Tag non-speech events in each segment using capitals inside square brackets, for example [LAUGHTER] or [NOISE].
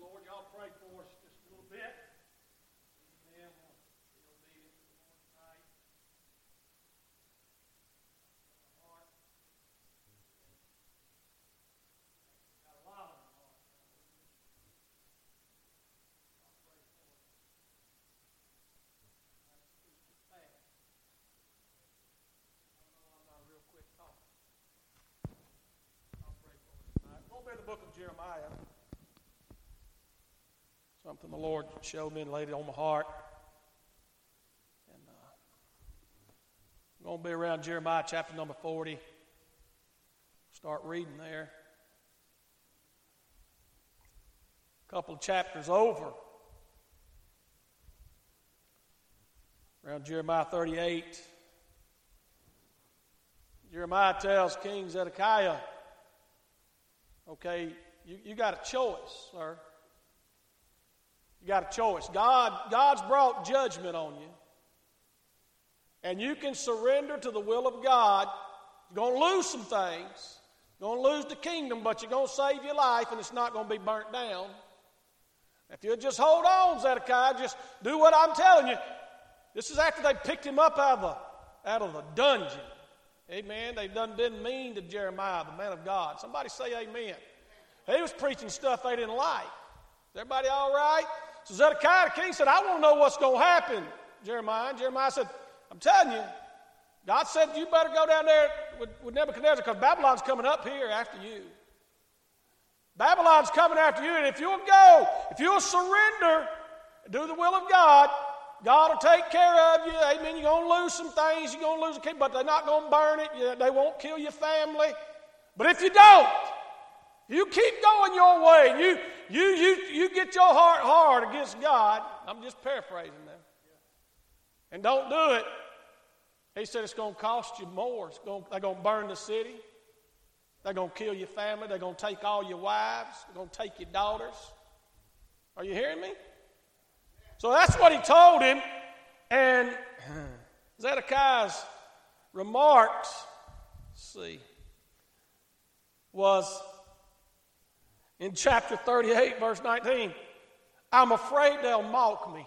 Lord, y'all pray for us just a little bit. Book of Jeremiah. Something the Lord showed me and laid it on my heart. And uh, I'm going to be around Jeremiah chapter number 40. Start reading there. A couple of chapters over. Around Jeremiah 38. Jeremiah tells King Zedekiah, okay, you, you got a choice, sir. You got a choice. God, God's brought judgment on you. And you can surrender to the will of God. You're going to lose some things. You're going to lose the kingdom, but you're going to save your life, and it's not going to be burnt down. If you just hold on, Zedekiah, just do what I'm telling you. This is after they picked him up out of the, out of the dungeon. Amen. They done didn't mean to Jeremiah, the man of God. Somebody say amen. He was preaching stuff they didn't like. Is everybody all right? So Zedekiah the king said, I want to know what's going to happen, Jeremiah. And Jeremiah said, I'm telling you, God said you better go down there with, with Nebuchadnezzar because Babylon's coming up here after you. Babylon's coming after you, and if you'll go, if you'll surrender, do the will of God, God will take care of you. Amen. You're going to lose some things. You're going to lose a kid, but they're not going to burn it. They won't kill your family. But if you don't, you keep going your way. You, you, you, you get your heart hard against God. I'm just paraphrasing there. And don't do it. He said it's going to cost you more. Going, they're going to burn the city. They're going to kill your family. They're going to take all your wives. They're going to take your daughters. Are you hearing me? So that's what he told him. And Zedekiah's remarks, see, was in chapter 38, verse 19. I'm afraid they'll mock me.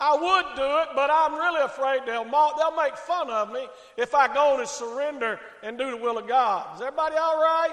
I would do it, but I'm really afraid they'll mock, they'll make fun of me if I go and surrender and do the will of God. Is everybody all right?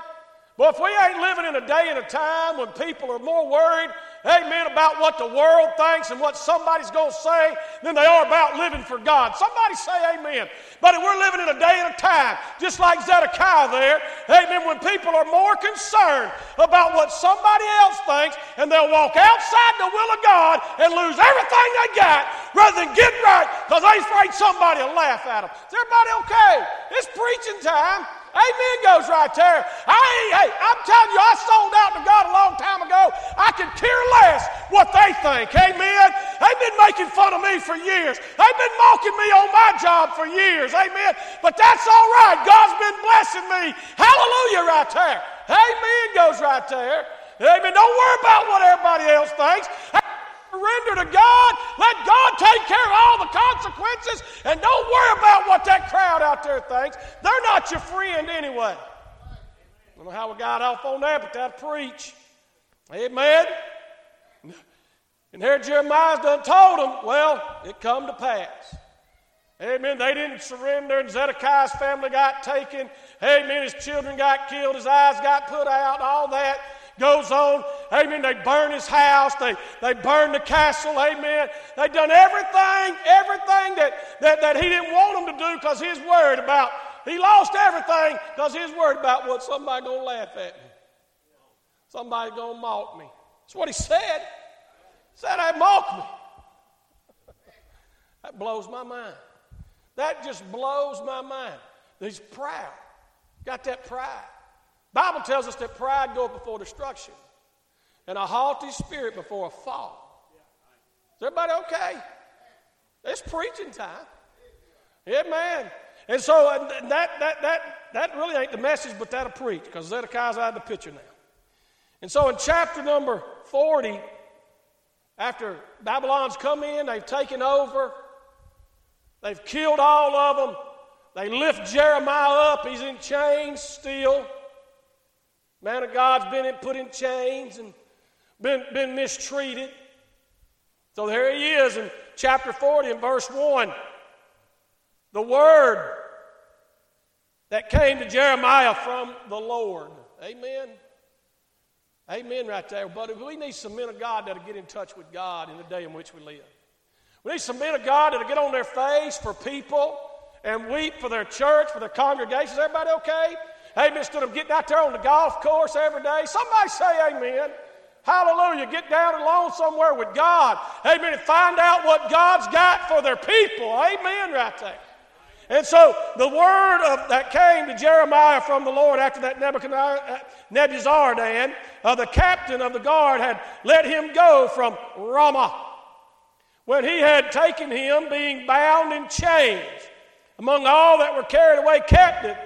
But if we ain't living in a day and a time when people are more worried amen, about what the world thinks and what somebody's going to say than they are about living for God. Somebody say amen. But we're living in a day and a time, just like Zedekiah there, amen, when people are more concerned about what somebody else thinks and they'll walk outside the will of God and lose everything they got rather than get right because they're afraid somebody will laugh at them. Is everybody okay? It's preaching time. Amen goes right there. I, hey, I'm telling you, I sold out to God a long time ago. I could care less what they think. Amen. They've been making fun of me for years. They've been mocking me on my job for years. Amen. But that's all right. God's been blessing me. Hallelujah right there. Amen goes right there. Amen. Don't worry about what everybody else thinks surrender to God. Let God take care of all the consequences. And don't worry about what that crowd out there thinks. They're not your friend anyway. I don't know how we got off on that, but that preach. Amen. And here Jeremiah's done told them, well, it come to pass. Amen. They didn't surrender, and Zedekiah's family got taken. Amen. His children got killed, his eyes got put out, all that goes on. Amen. They burn his house. They, they burn the castle. Amen. They done everything, everything that, that, that he didn't want them to do because he's worried about. He lost everything because he's worried about what somebody going to laugh at me. Somebody going to mock me. That's what he said. He said, they mock me. [LAUGHS] that blows my mind. That just blows my mind. He's proud. Got that pride. Bible tells us that pride goeth before destruction and a haughty spirit before a fall. Is everybody okay? It's preaching time. Amen. And so uh, that, that, that, that really ain't the message, but that'll preach because Zedekiah's out of the picture now. And so in chapter number 40, after Babylon's come in, they've taken over, they've killed all of them, they lift Jeremiah up, he's in chains still. Man of God's been put in chains and been, been mistreated. So there he is in chapter 40 and verse 1. The word that came to Jeremiah from the Lord. Amen. Amen, right there. But we need some men of God that'll get in touch with God in the day in which we live. We need some men of God that'll get on their face for people and weep for their church, for their congregations. Everybody okay? Amen. Instead of getting out there on the golf course every day, somebody say amen. Hallelujah. Get down alone somewhere with God. Amen. And find out what God's got for their people. Amen, right there. And so the word of, that came to Jeremiah from the Lord after that uh, Nebuzaradan, uh, the captain of the guard, had let him go from Ramah when he had taken him, being bound in chains, among all that were carried away captive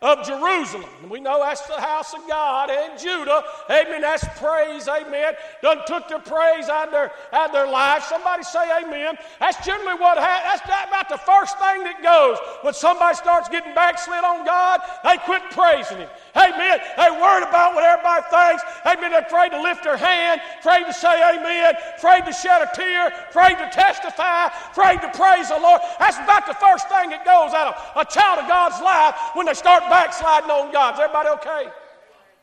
of Jerusalem. And we know that's the house of God and Judah. Amen. That's praise. Amen. Done took their praise out of their, out of their life. Somebody say amen. That's generally what happens. That's about the first thing that goes. When somebody starts getting backslid on God, they quit praising Him. Amen. They worried about what everybody thinks. Amen. They're afraid to lift their hand, afraid to say amen, afraid to shed a tear, afraid to testify, afraid to praise the Lord. That's about the first thing that goes out of a child of God's life when they start backsliding on God. Is everybody okay?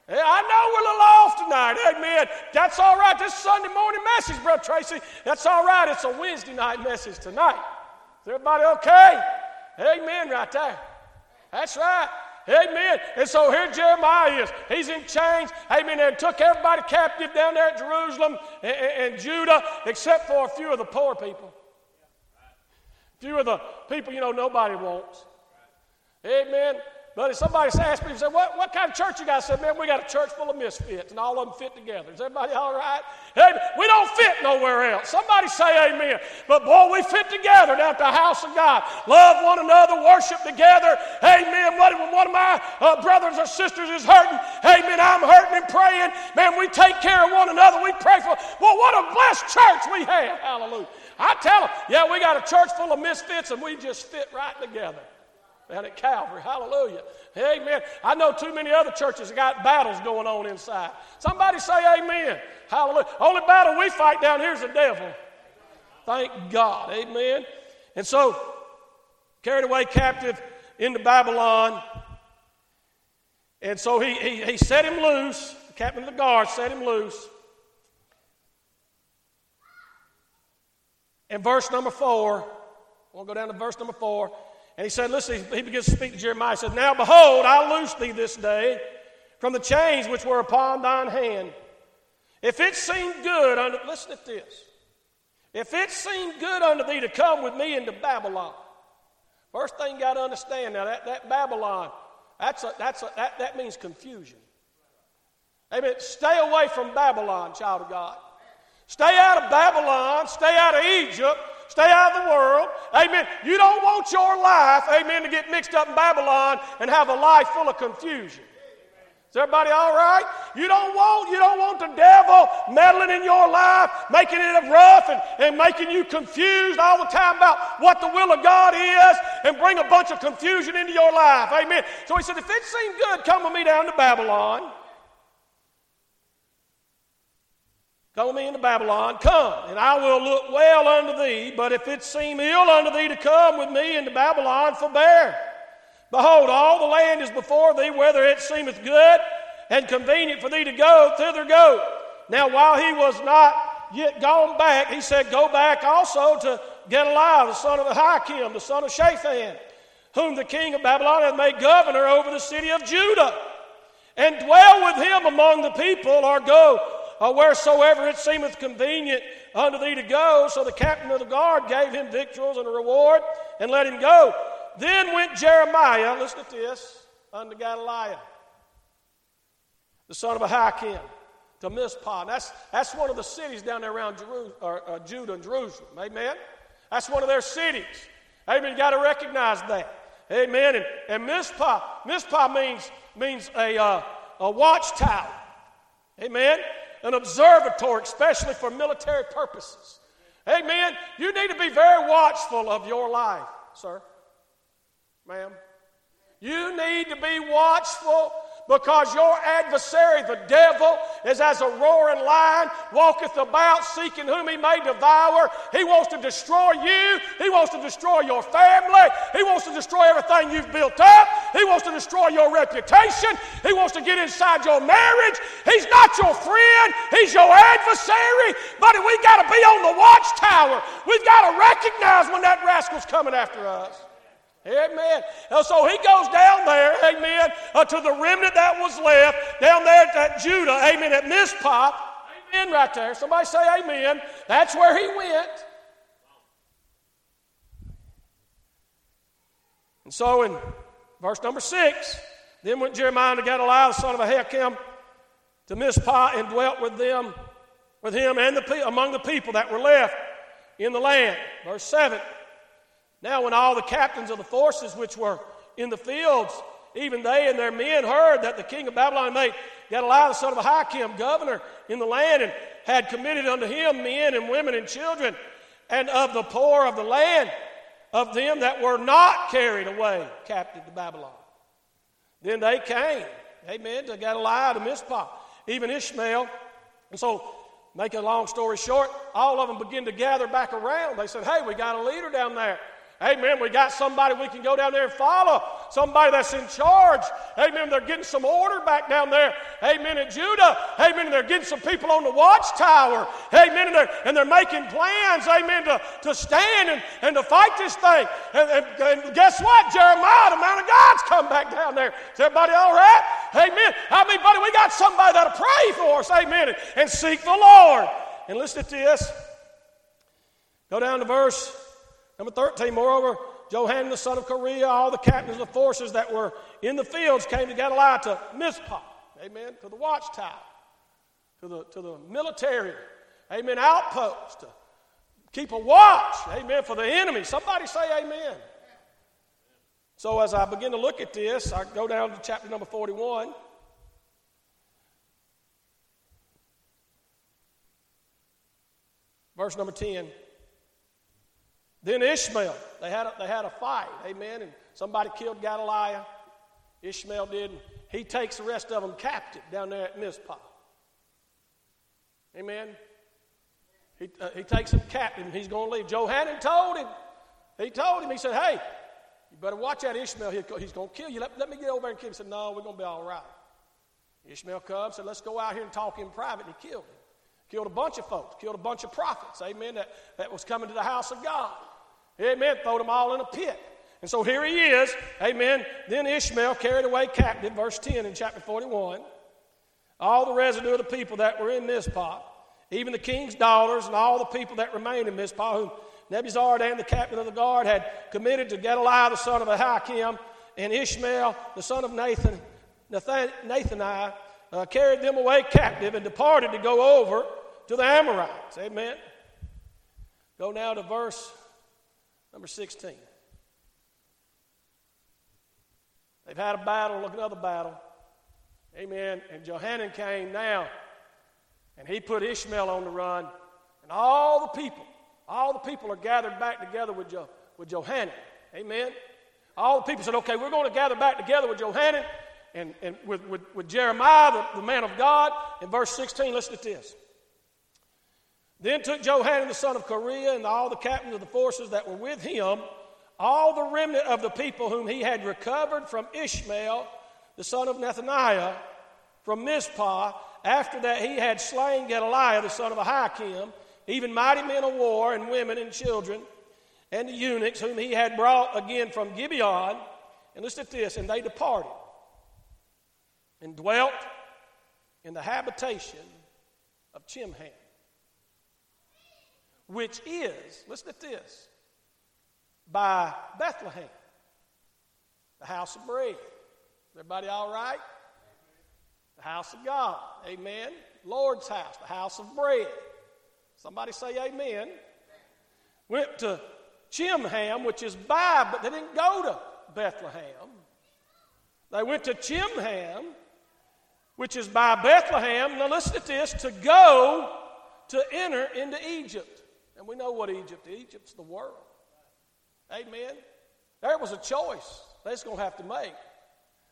Yeah, I know we're a little off tonight. Amen. That's all right. This Sunday morning message, Brother Tracy. That's all right. It's a Wednesday night message tonight. Is everybody okay? Amen, right there. That's right. Amen. And so here Jeremiah is. He's in chains. Amen. And took everybody captive down there at Jerusalem and, and, Judah, except for a few of the poor people. A few of the people, you know, nobody wants. Amen. But if somebody asked me, said, what, what kind of church you got? I said, man, we got a church full of misfits, and all of them fit together. Is everybody all right? Hey, we don't fit nowhere else. Somebody say amen. But boy, we fit together at the house of God. Love one another, worship together. Amen. When one of my uh, brothers or sisters is hurting, amen, I'm hurting and praying. Man, we take care of one another. We pray for, well, what a blessed church we have. Hallelujah. I tell them, yeah, we got a church full of misfits, and we just fit right together down at Calvary. Hallelujah. Amen. I know too many other churches have got battles going on inside. Somebody say amen. Hallelujah. Only battle we fight down here is the devil. Thank God. Amen. And so, carried away captive into Babylon. And so he, he, he set him loose. The captain of the guard set him loose. And verse number four, we'll go down to verse number four. And he said, Listen, he begins to speak to Jeremiah. He said, Now behold, I loose thee this day from the chains which were upon thine hand. If it seemed good unto, listen to this. If it seemed good unto thee to come with me into Babylon, first thing you got to understand now, that, that Babylon, that's a, that's a, that, that means confusion. Amen. Stay away from Babylon, child of God. Stay out of Babylon, stay out of Egypt, Stay out of the world. Amen. You don't want your life, amen, to get mixed up in Babylon and have a life full of confusion. Is everybody all right? You don't want you don't want the devil meddling in your life, making it rough and, and making you confused all the time about what the will of God is and bring a bunch of confusion into your life. Amen. So he said, if it seemed good, come with me down to Babylon. With me into Babylon, come, and I will look well unto thee. But if it seem ill unto thee to come with me into Babylon, forbear. Behold, all the land is before thee, whether it seemeth good and convenient for thee to go, thither go. Now, while he was not yet gone back, he said, Go back also to Gedaliah, the son of Ahikam, the son of Shaphan, whom the king of Babylon hath made governor over the city of Judah, and dwell with him among the people, or go uh, wheresoever it seemeth convenient unto thee to go. So the captain of the guard gave him victuals and a reward and let him go. Then went Jeremiah, listen to this, unto Gedaliah, the son of Ahikam, to Mizpah. that's, that's one of the cities down there around Jeru- or, uh, Judah and Jerusalem. Amen? That's one of their cities. Amen. You got to recognize that. Amen. And, and Mizpah, Mizpah means, means a, uh, a watchtower. Amen an observatory, especially for military purposes. Amen. You need to be very watchful of your life, sir, ma'am. You need to be watchful because your adversary, the devil, is as a roaring lion, walketh about seeking whom he may devour. He wants to destroy you. He wants to destroy your family. He wants to destroy everything you've built up. He wants to destroy your reputation. He wants to get inside your marriage. He's not your friend, he's your adversary. But we got to be on the watchtower. We've got to recognize when that rascal's coming after us. Amen. And so he goes down there, amen, uh, to the remnant that was left, down there at Judah, amen, at Mizpah. Amen, right there. Somebody say amen. That's where he went. And so in verse number six, then went Jeremiah to Gedaliah, son of Ahikam, to Mizpah and dwelt with them, with him and the among the people that were left in the land. Verse seven. Now, when all the captains of the forces which were in the fields, even they and their men heard that the king of Babylon made Gedaliah the son of Ahikam governor in the land and had committed unto him men and women and children, and of the poor of the land, of them that were not carried away captive to Babylon. Then they came, amen, to Gedaliah to Mizpah, even Ishmael. And so, make a long story short, all of them begin to gather back around. They said, Hey, we got a leader down there. Amen. We got somebody we can go down there and follow. Somebody that's in charge. Amen. They're getting some order back down there. Amen. At Judah. Amen. They're getting some people on the watchtower. Amen. And they're, and they're making plans. Amen. To, to stand and, and to fight this thing. And, and, and guess what? Jeremiah, the man of God's come back down there. Is everybody all right? Amen. I mean, buddy, we got somebody that'll pray for us. Amen. And, and seek the Lord. And listen to this. Go down to verse Number 13, moreover, Johanan the son of Kareah, all the captains of the forces that were in the fields came to Gedaliah to Mizpah, amen, to the watchtower, to the, to the military, amen, outpost, to keep a watch, amen, for the enemy. Somebody say amen. So as I begin to look at this, I go down to chapter number 41. Verse number 10. Then Ishmael, they had a, they had a fight, amen, and somebody killed Gedaliah. Ishmael did. He takes the rest of them captive down there at Mizpah. Amen. He, uh, he takes them captive and he's going to leave. Johanan told him. He told him, he said, hey, you better watch out Ishmael. He's going to kill you. Let, let me get over and kill him. He said, no, we're going to be all right. Ishmael comes, said, let's go out here and talk in private. And he killed him. Killed a bunch of folks. Killed a bunch of prophets, amen, that, that was coming to the house of God. Amen. Throw them all in a pit. And so here he is. Amen. Then Ishmael carried away captive, verse 10 in chapter 41. All the residue of the people that were in Mizpah, even the king's daughters and all the people that remained in Mizpah, whom Nebuzaradan, the captain of the guard, had committed to Gedaliah, the son of Ahikam, and Ishmael, the son of Nathan, Nathan Nathaniah, uh, carried them away captive and departed to go over to the Amorites. Amen. Go now to verse Number 16. They've had a battle, look another battle. Amen. And Johanan came now, and he put Ishmael on the run, and all the people, all the people are gathered back together with, jo- with Johanan. Amen. All the people said, okay, we're going to gather back together with Johanan and, and with, with, with Jeremiah, the, the man of God. In verse 16, listen to this. Then took Johanan the son of Kareah and all the captains of the forces that were with him, all the remnant of the people whom he had recovered from Ishmael, the son of Nethaniah, from Mizpah, after that he had slain Gedaliah, the son of Ahikam, even mighty men of war and women and children, and the eunuchs whom he had brought again from Gibeon. And listen to this, and they departed and dwelt in the habitation of Chimham which is, listen to this, by Bethlehem, the house of bread. Everybody all right? The house of God. Amen. Lord's house, the house of bread. Somebody say amen. Went to Chimham, which is by, but they didn't go to Bethlehem. They went to Chimham, which is by Bethlehem. Now listen to this to go to enter into Egypt. And we know what Egypt is. Egypt's the world. Amen. There was a choice was going to have to make.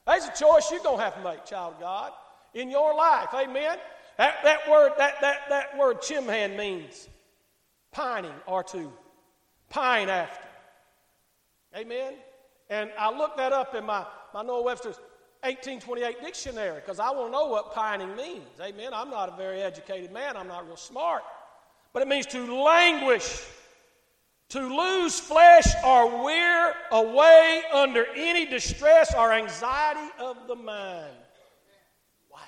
There's a choice you're going to have to make, child of God, in your life. Amen. That, that word, that, that, that word Chimham means pining or to pine after. Amen. And I looked that up in my, my Noah Webster's 1828 dictionary because I want to know what pining means. Amen. I'm not a very educated man, I'm not real smart. But it means to languish, to lose flesh or wear away under any distress or anxiety of the mind. Wow.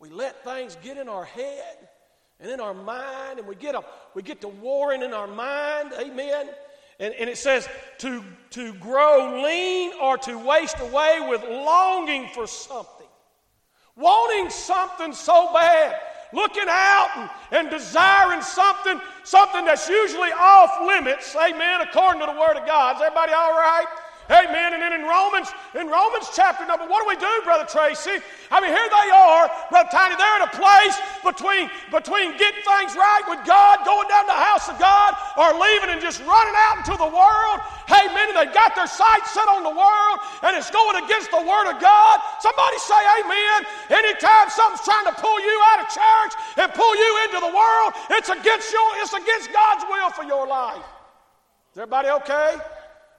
We let things get in our head and in our mind, and we get, a, we get to warring in our mind. Amen. And, and, it says to, to grow lean or to waste away with longing for something. Wanting something so bad. Looking out and, and desiring something, something that's usually off limits. Amen. According to the Word of God. Is everybody all right? Amen. And then in Romans, in Romans chapter number, what do we do, Brother Tracy? I mean, here they are, Brother Tiny, they're in a place between, between getting things right with God, going down to the house of God, or leaving and just running out into the world. Amen. And they've got their sights set on the world, and it's going against the Word of God. Somebody say amen. Anytime something's trying to pull you out of church and pull you into the world, it's against your, it's against God's will for your life. Is everybody okay?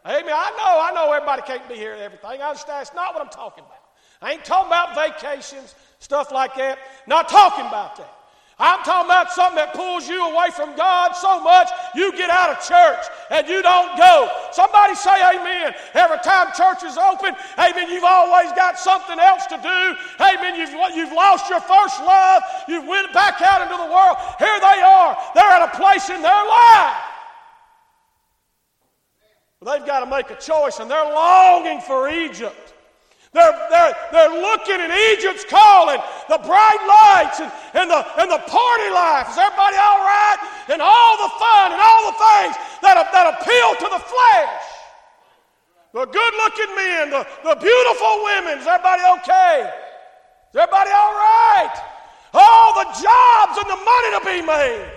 Amen. I know, I know everybody can't be here and everything. I understand. It's not what I'm talking about. I ain't talking about vacations, stuff like that. Not talking about that. I'm talking about something that pulls you away from God so much you get out of church and you don't go. Somebody say amen. Every time church is open, amen, you've always got something else to do. Amen, you've, you've lost your first love. You've went back out into the world. Here they are. They're at a place in their life They've got to make a choice, and they're longing for Egypt. They're, they're, they're looking at Egypt's calling, the bright lights and, and, the, and the party life. Is everybody all right? And all the fun and all the things that, that appeal to the flesh. The good looking men, the, the beautiful women. Is everybody okay? Is everybody all right? All the jobs and the money to be made.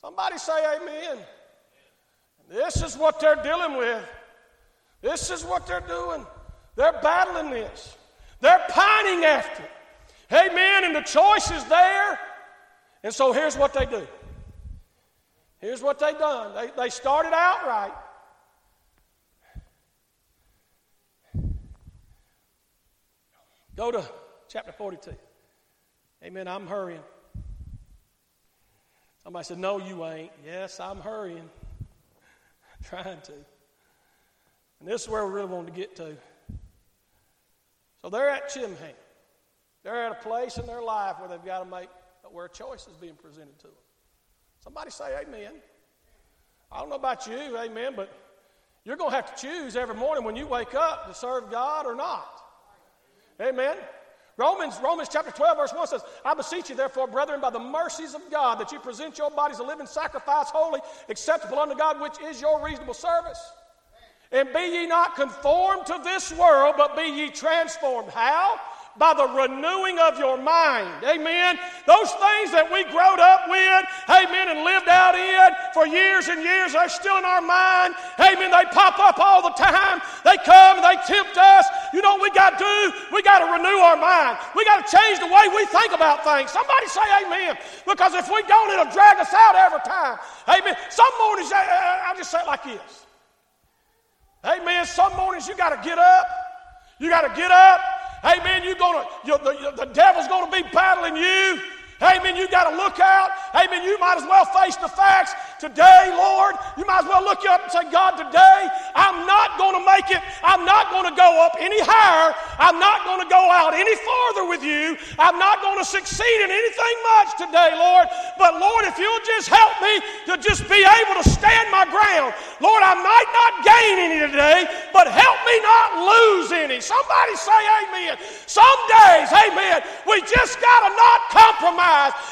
Somebody say amen. This is what they're dealing with. This is what they're doing. They're battling this. They're pining after it. Amen. And the choice is there. And so here's what they do. Here's what they done. They, they started out right. Go to chapter 42. Amen. I'm hurrying. Somebody said, No, you ain't. Yes, I'm hurrying. Trying to. And this is where we really want to get to. So they're at Chimham. They're at a place in their life where they've got to make, where a choice is being presented to them. Somebody say amen. I don't know about you, amen, but you're going to have to choose every morning when you wake up to serve God or not. Amen. Romans, Romans chapter 12, verse 1 says, I beseech you, therefore, brethren, by the mercies of God, that you present your bodies a living sacrifice, holy, acceptable unto God, which is your reasonable service. And be ye not conformed to this world, but be ye transformed. How? By the renewing of your mind. Amen. Those things that we growed up with, amen, and lived out in for years and years are still in our mind. Amen. They pop up all the time. They come and they tempt us. You know what we got to do? We got to renew our mind. We got to change the way we think about things. Somebody say amen. Because if we don't, it'll drag us out every time. Amen. Some mornings, I'll just say it like this. Amen. Some mornings you got to get up. You got to get up Amen. You're gonna, you're, the, the devil's going to be battling you. Amen. You got to look out. Amen. You might as well face the facts today, Lord. You might as well look up and say, God, today I'm not going to make it. I'm not going to go up any higher. I'm not going to go out any farther with you. I'm not going to succeed in anything much today, Lord. But Lord, if you'll just help me to just be able to stand my ground. Lord, I might not gain any today, but help me not lose any. Somebody say amen. Some days, amen, we just got to not compromise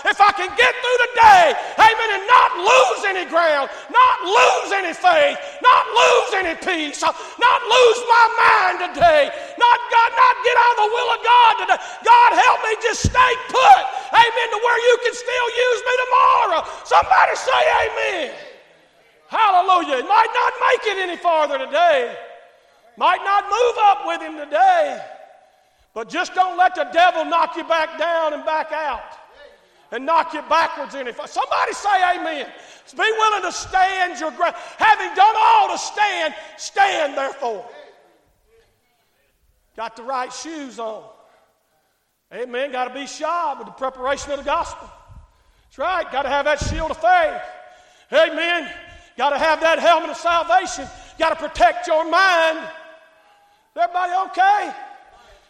if I can get through the day, amen, and not lose any ground, not lose any faith, not lose any peace, not lose my mind today, not God, not get out of the will of God today. God help me just stay put, amen, to where you can still use me tomorrow. Somebody say amen. Hallelujah. Might not make it any farther today. Might not move up with him today, but just don't let the devil knock you back down and back out and knock you backwards in it. Somebody say amen. Be willing to stand your ground. Having done all to stand, stand therefore. Got the right shoes on. Amen. Got to be shod with the preparation of the gospel. That's right. Got to have that shield of faith. Amen. Got to have that helmet of salvation. Got to protect your mind. Everybody okay?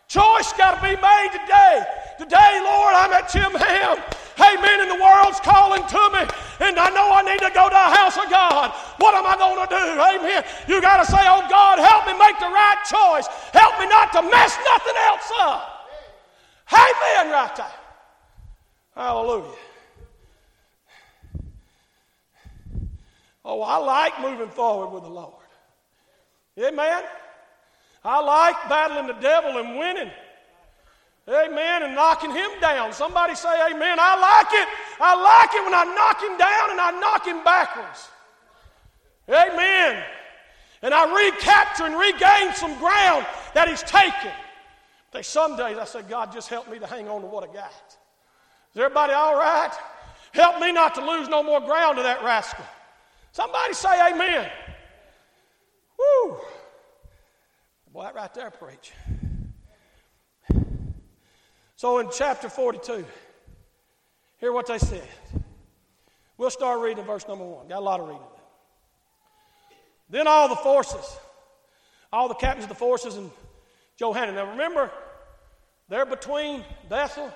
Choice got to be made today. Today, Lord, I'm at Chimham. Amen. And the world's calling to me. And I know I need to go to the house of God. What am I going to do? Amen. You got to say, oh God, help me make the right choice. Help me not to mess nothing else up. Amen, right there. Hallelujah. Oh, I like moving forward with the Lord. Amen. I like battling the devil and winning. Amen. And knocking him down. Somebody say amen. I like it. I like it when I knock him down and I knock him backwards. Amen. And I recapture and regain some ground that he's taken. But some days I say, God, just help me to hang on to what I got. Is everybody all right? Help me not to lose no more ground to that rascal. Somebody say amen. Woo. Boy, that right there preach. So in chapter 42, hear what they said. We'll start reading verse number one. Got a lot of reading. Then all the forces, all the captains of the forces and Johanan. Now remember, they're between Bethel,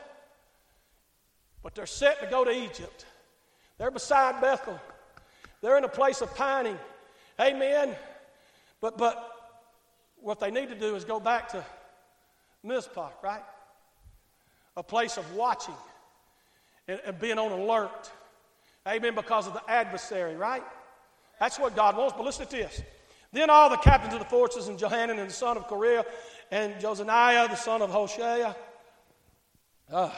but they're set to go to Egypt. They're beside Bethel. They're in a place of pining. Amen. But but what they need to do is go back to Mizpah, right? A place of watching and, and being on alert. Amen. Because of the adversary, right? That's what God wants. But listen to this. Then all the captains of the forces, and Johanan, and the son of Kareah, and Josaniah, the son of Hoshea, uh,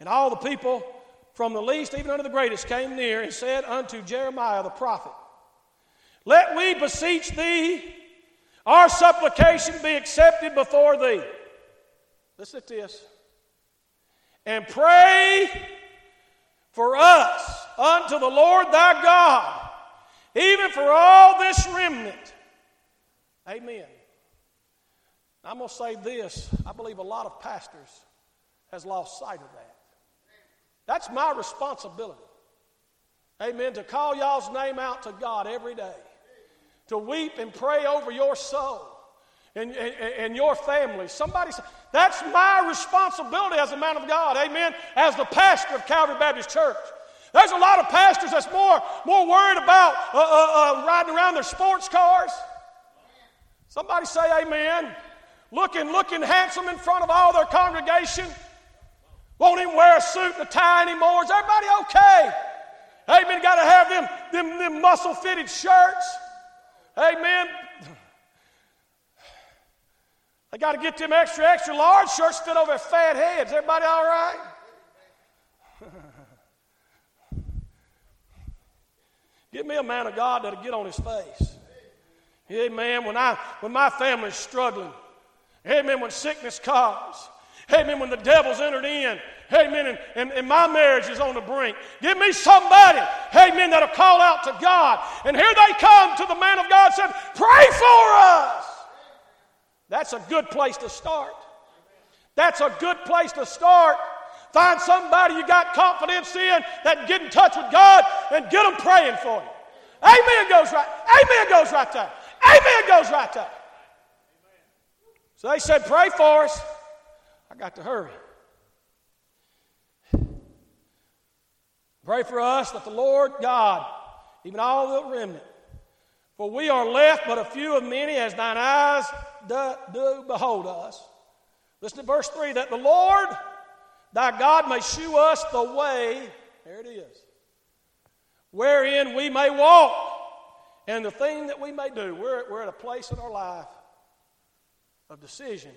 and all the people from the least even unto the greatest came near and said unto Jeremiah the prophet, Let we beseech thee our supplication be accepted before thee. Listen to this. And pray for us unto the Lord thy God, even for all this remnant. Amen. I'm going to say this. I believe a lot of pastors has lost sight of that. That's my responsibility. Amen. To call y'all's name out to God every day to weep and pray over your soul and, and, and your family. Somebody say, that's my responsibility as a man of God, amen, as the pastor of Calvary Baptist Church. There's a lot of pastors that's more, more worried about uh, uh, uh, riding around their sports cars. Somebody say amen. Looking, looking handsome in front of all their congregation. Won't even wear a suit and a tie anymore. Is everybody okay? Amen. Got to have them, them, them muscle fitted shirts. Amen. They got to get them extra, extra large shirts fit over fat heads. Everybody all right? [LAUGHS] Give me a man of God that'll get on his face. Amen. When I when my family's struggling. Amen. When sickness comes. Amen. When the devil's entered in. Amen. And, and, and, my marriage is on the brink. Give me somebody, amen, that'll call out to God. And here they come to the man of God said, Pray for us. That's a good place to start. That's a good place to start. Find somebody you got confidence in that can get in touch with God and get them praying for you. Amen goes right. Amen goes right there. Amen goes right there. So they said, Pray for us. I got to hurry. Pray for us that the Lord God, even all the remnant, for we are left but a few of many as thine eyes do, do behold us. Listen to verse 3 that the Lord thy God may shew us the way, there it is, wherein we may walk, and the thing that we may do. We're, we're at a place in our life of decision.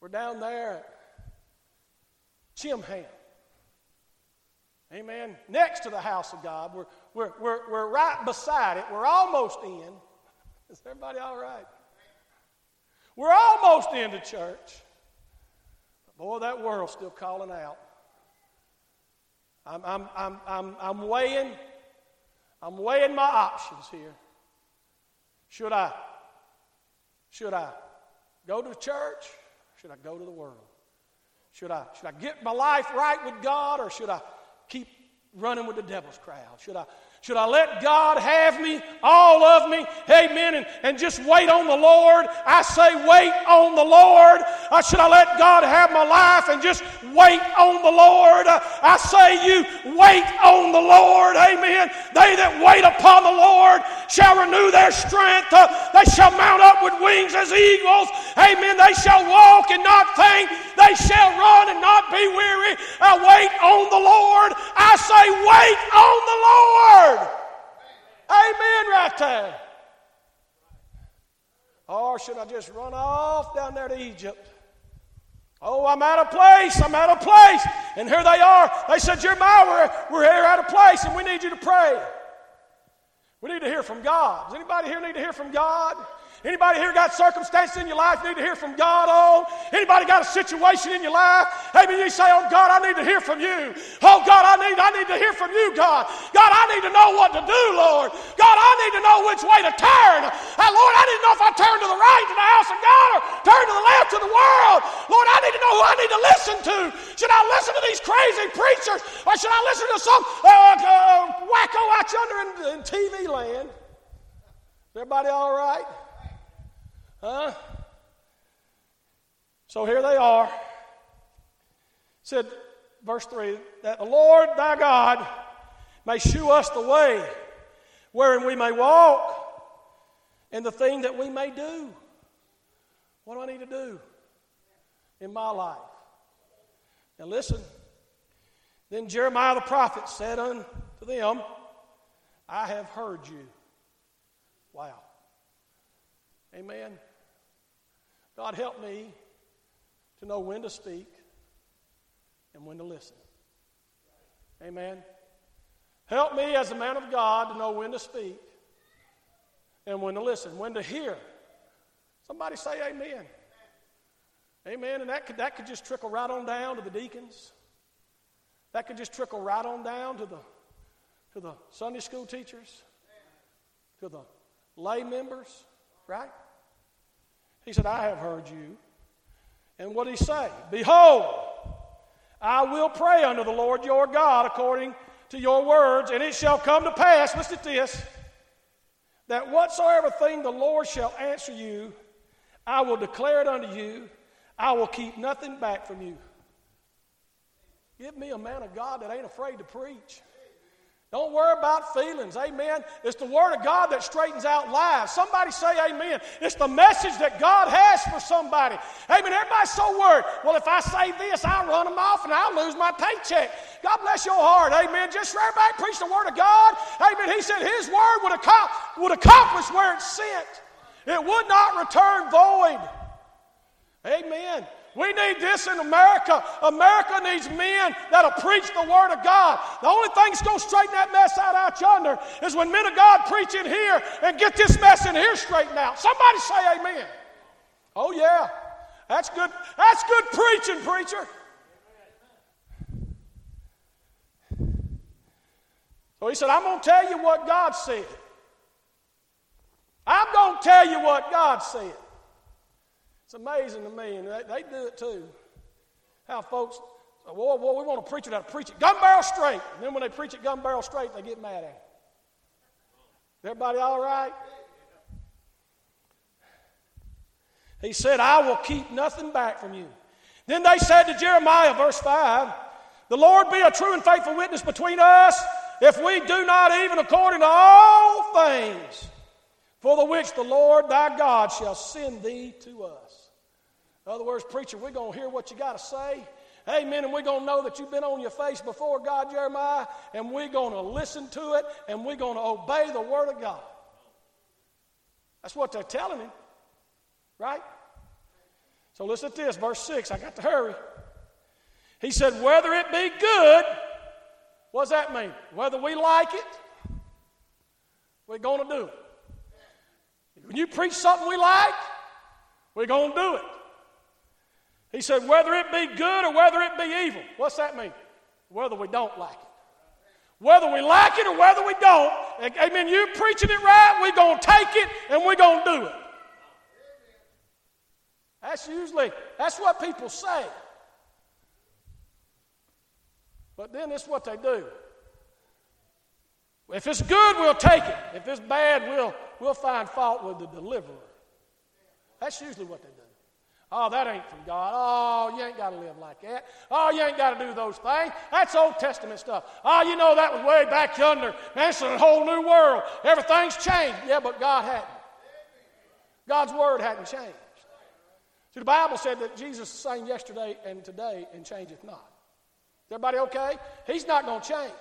We're down there at Chimham. Amen. Next to the house of God. We're, we're, we're, we're right beside it. We're almost in. Is everybody all right? We're almost into church. But boy, that world's still calling out. I'm, I'm, I'm, I'm, I'm weighing, I'm weighing my options here. Should I? Should I go to church? Should I go to the world? Should I, should I get my life right with God or should I keep running with the devil's crowd? Should I should I let God have me, all of me? Amen. And, and just wait on the Lord? I say, wait on the Lord. Uh, should I let God have my life and just wait on the Lord? Uh, I say, you wait on the Lord. Amen. They that wait upon the Lord shall renew their strength. Uh, they shall mount up with wings as eagles. Amen. They shall walk and not faint. They shall run and not be weary. I wait on the Lord. I say, wait on the Lord. Amen, right there. Or oh, should I just run off down there to Egypt? Oh, I'm out of place. I'm out of place. And here they are. They said, Jeremiah, we're, we're here out of place and we need you to pray. We need to hear from God. Does anybody here need to hear from God? Anybody here got circumstances in your life need to hear from God on? Anybody got a situation in your life? Maybe you say, Oh God, I need to hear from you. Oh God, I need, I need to hear from you, God. God, I need to know what to do, Lord. God, I need to know which way to turn. Lord, I need to know if I turn to the right to the house of God or turn to the left to the world. Lord, I need to know who I need to listen to. Should I listen to these crazy preachers or should I listen to some uh, uh, wacko out yonder in, in TV land? Everybody all right? Huh? So here they are. said, verse 3 that the Lord thy God may shew us the way wherein we may walk and the thing that we may do. What do I need to do in my life? Now listen. Then Jeremiah the prophet said unto them, I have heard you. Wow. Amen. God, help me to know when to speak and when to listen. Amen. Help me as a man of God to know when to speak and when to listen, when to hear. Somebody say amen. Amen. And that could, that could just trickle right on down to the deacons. That could just trickle right on down to the, to the Sunday school teachers, to the lay members, right? He said, I have heard you. And what did he say? Behold, I will pray unto the Lord your God according to your words, and it shall come to pass, listen to this, that whatsoever thing the Lord shall answer you, I will declare it unto you. I will keep nothing back from you. Give me a man of God that ain't afraid to preach. Don't worry about feelings. Amen. It's the Word of God that straightens out lives. Somebody say amen. It's the message that God has for somebody. Amen. Everybody's so worried. Well, if I say this, I'll run them off and I'll lose my paycheck. God bless your heart. Amen. Just everybody preach the Word of God. Amen. He said His Word would, would accomplish where it's sent, it would not return void. Amen. We need this in America. America needs men that'll preach the Word of God. The only thing that's going to straighten that mess out out yonder is when men of God preach in here and get this mess in here straightened out. Somebody say amen. Oh, yeah. That's good. That's good preaching, preacher. So he said, I'm going to tell you what God said. I'm going to tell you what God said. It's amazing to me, and they, they do it too. How folks, well, well, we want to preach it, how to preach it gun barrel straight. And then when they preach it gun barrel straight, they get mad at it. Everybody all right? He said, I will keep nothing back from you. Then they said to Jeremiah, verse 5, The Lord be a true and faithful witness between us if we do not even according to all things for the which the Lord thy God shall send thee to us. In other words, preacher, we're going to hear what you got to say. Amen. And we're going to know that you've been on your face before God, Jeremiah, and we're going to listen to it and we're going to obey the Word of God. That's what they're telling him, right? So listen to this, verse 6. I got to hurry. He said, Whether it be good, what does that mean? Whether we like it, we're going to do it. When you preach something we like, we're going to do it. He said, whether it be good or whether it be evil. What's that mean? Whether we don't like it. Whether we like it or whether we don't, amen, you preaching it right, we're going to take it and we're going to do it. That's usually, that's what people say. But then it's what they do. If it's good, we'll take it. If it's bad, we'll, we'll find fault with the deliverer. That's usually what they do. Oh, that ain't from God. Oh, you ain't got to live like that. Oh, you ain't got to do those things. That's Old Testament stuff. Oh, you know that was way back yonder. Man, it's a whole new world. Everything's changed. Yeah, but God hadn't. God's word hadn't changed. See, the Bible said that Jesus is the same yesterday and today and changeth not. Is everybody okay? He's not going to change.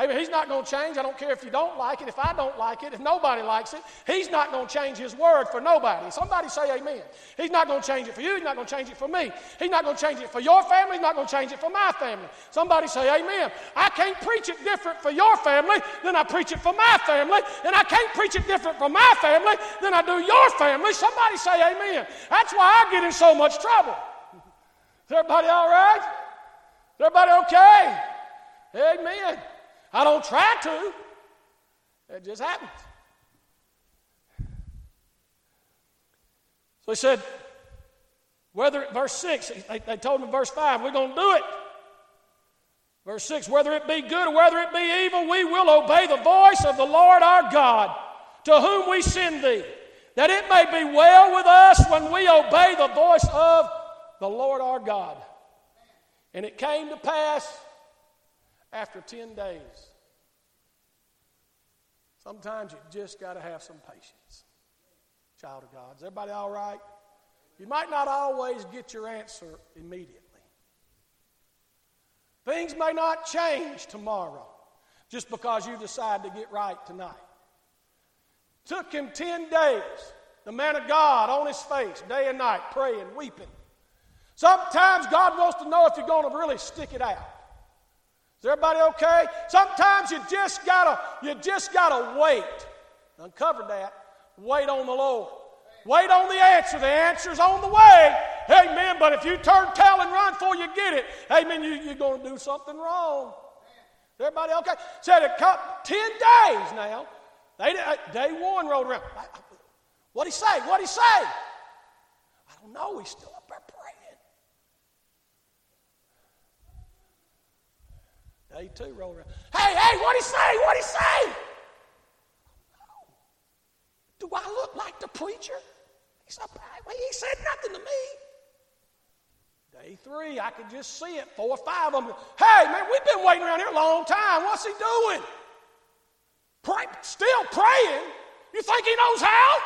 Hey, he's not going to change. I don't care if you don't like it, if I don't like it, if nobody likes it. He's not going to change his word for nobody. Somebody say amen. He's not going to change it for you. He's not going to change it for me. He's not going to change it for your family. He's not going to change it for my family. Somebody say amen. I can't preach it different for your family than I preach it for my family. And I can't preach it different for my family than I do your family. Somebody say amen. That's why I get in so much trouble. Is everybody all right? Is everybody okay? Amen. I don't try to, it just happens. So he said, whether, verse 6, they, they told him in verse 5, we're going to do it. Verse 6, whether it be good or whether it be evil, we will obey the voice of the Lord our God, to whom we send thee, that it may be well with us when we obey the voice of the Lord our God. And it came to pass after 10 days. Sometimes you just got to have some patience. Child of God. Is everybody all right? You might not always get your answer immediately. Things may not change tomorrow just because you decide to get right tonight. Took him 10 days, the man of God on his face, day and night, praying, weeping. Sometimes God wants to know if you're going to really stick it out. Is everybody okay? Sometimes you just gotta, you just gotta wait. Uncovered that. Wait on the Lord. Wait on the answer. The answer's on the way. Amen. But if you turn tail and run before you get it, amen, you, you're going to do something wrong. Is everybody okay? Said it come 10 days now. They, uh, day one rolled around. What'd he say? What'd he say? I don't know. He's still Day two rolled around. Hey, hey, what'd he say? What'd he say? Do I look like the preacher? He said, he said nothing to me. Day three, I could just see it. Four or five of them. Hey, man, we've been waiting around here a long time. What's he doing? Pray, still praying. You think he knows how?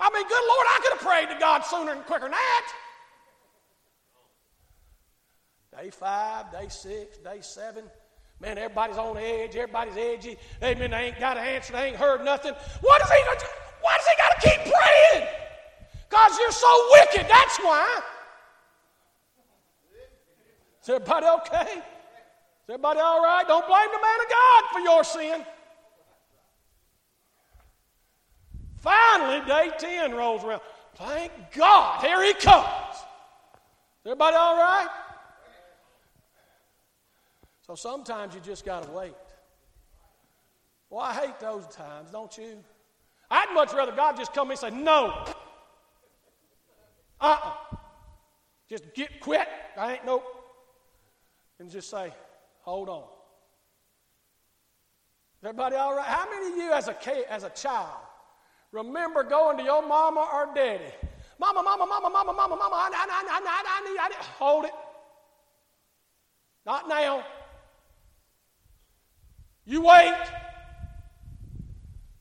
I mean, good Lord, I could have prayed to God sooner and quicker than that. Day five, day six, day seven. Man, everybody's on edge. Everybody's edgy. Amen. They ain't got an answer. They ain't heard nothing. What is he going to Why does he got to keep praying? Because you're so wicked. That's why. Is everybody okay? Is everybody all right? Don't blame the man of God for your sin. Finally, day 10 rolls around. Thank God, here he comes. Is everybody all right? So sometimes you just got to wait. Well, I hate those times, don't you? I'd much rather God just come and say, no. Uh uh-uh. uh Just get quit. I ain't no. And just say, hold on. Everybody all right? How many of you as a, as a child remember going to your mama or daddy? Mama, mama, mama, mama, mama, mama, I, I, I, I, I need, I need. Hold it. Not now. You wait.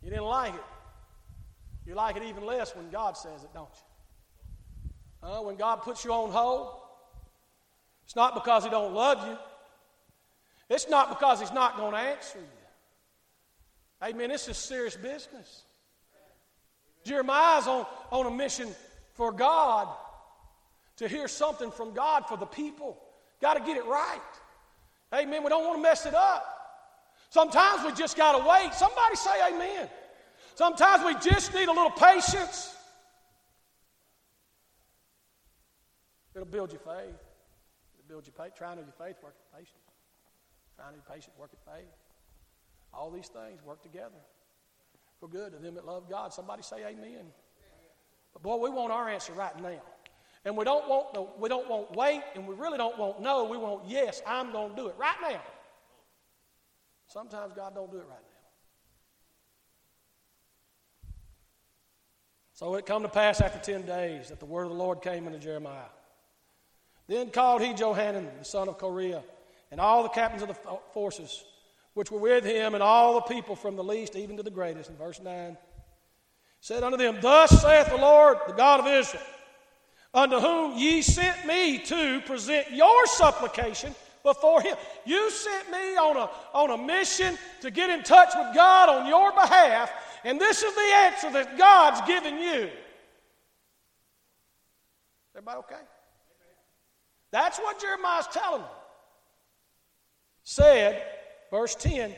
You didn't like it. You like it even less when God says it, don't you? Uh, when God puts you on hold, it's not because He don't love you. It's not because He's not going to answer you. Amen. This is serious business. Jeremiah's on, on a mission for God to hear something from God for the people. Got to get it right. Amen. We don't want to mess it up. Sometimes we just got to wait. Somebody say amen. Sometimes we just need a little patience. It'll build your faith. It'll build your faith. Trying to your faith, work at patience. Trying to be patient, work at faith. All these things work together for good to them that love God. Somebody say amen. But boy, we want our answer right now. And we don't want no, we don't want wait, and we really don't want no. We want yes, I'm going to do it right now. Sometimes God don't do it right now. So it come to pass after ten days that the word of the Lord came unto Jeremiah. Then called he Johanan, the son of Kareah, and all the captains of the forces which were with him, and all the people from the least even to the greatest. In verse 9, said unto them, Thus saith the Lord, the God of Israel, unto whom ye sent me to present your supplication before him. You sent me on a, on a mission to get in touch with God on your behalf, and this is the answer that God's given you. Everybody okay? That's what Jeremiah's telling them. Said, verse 10,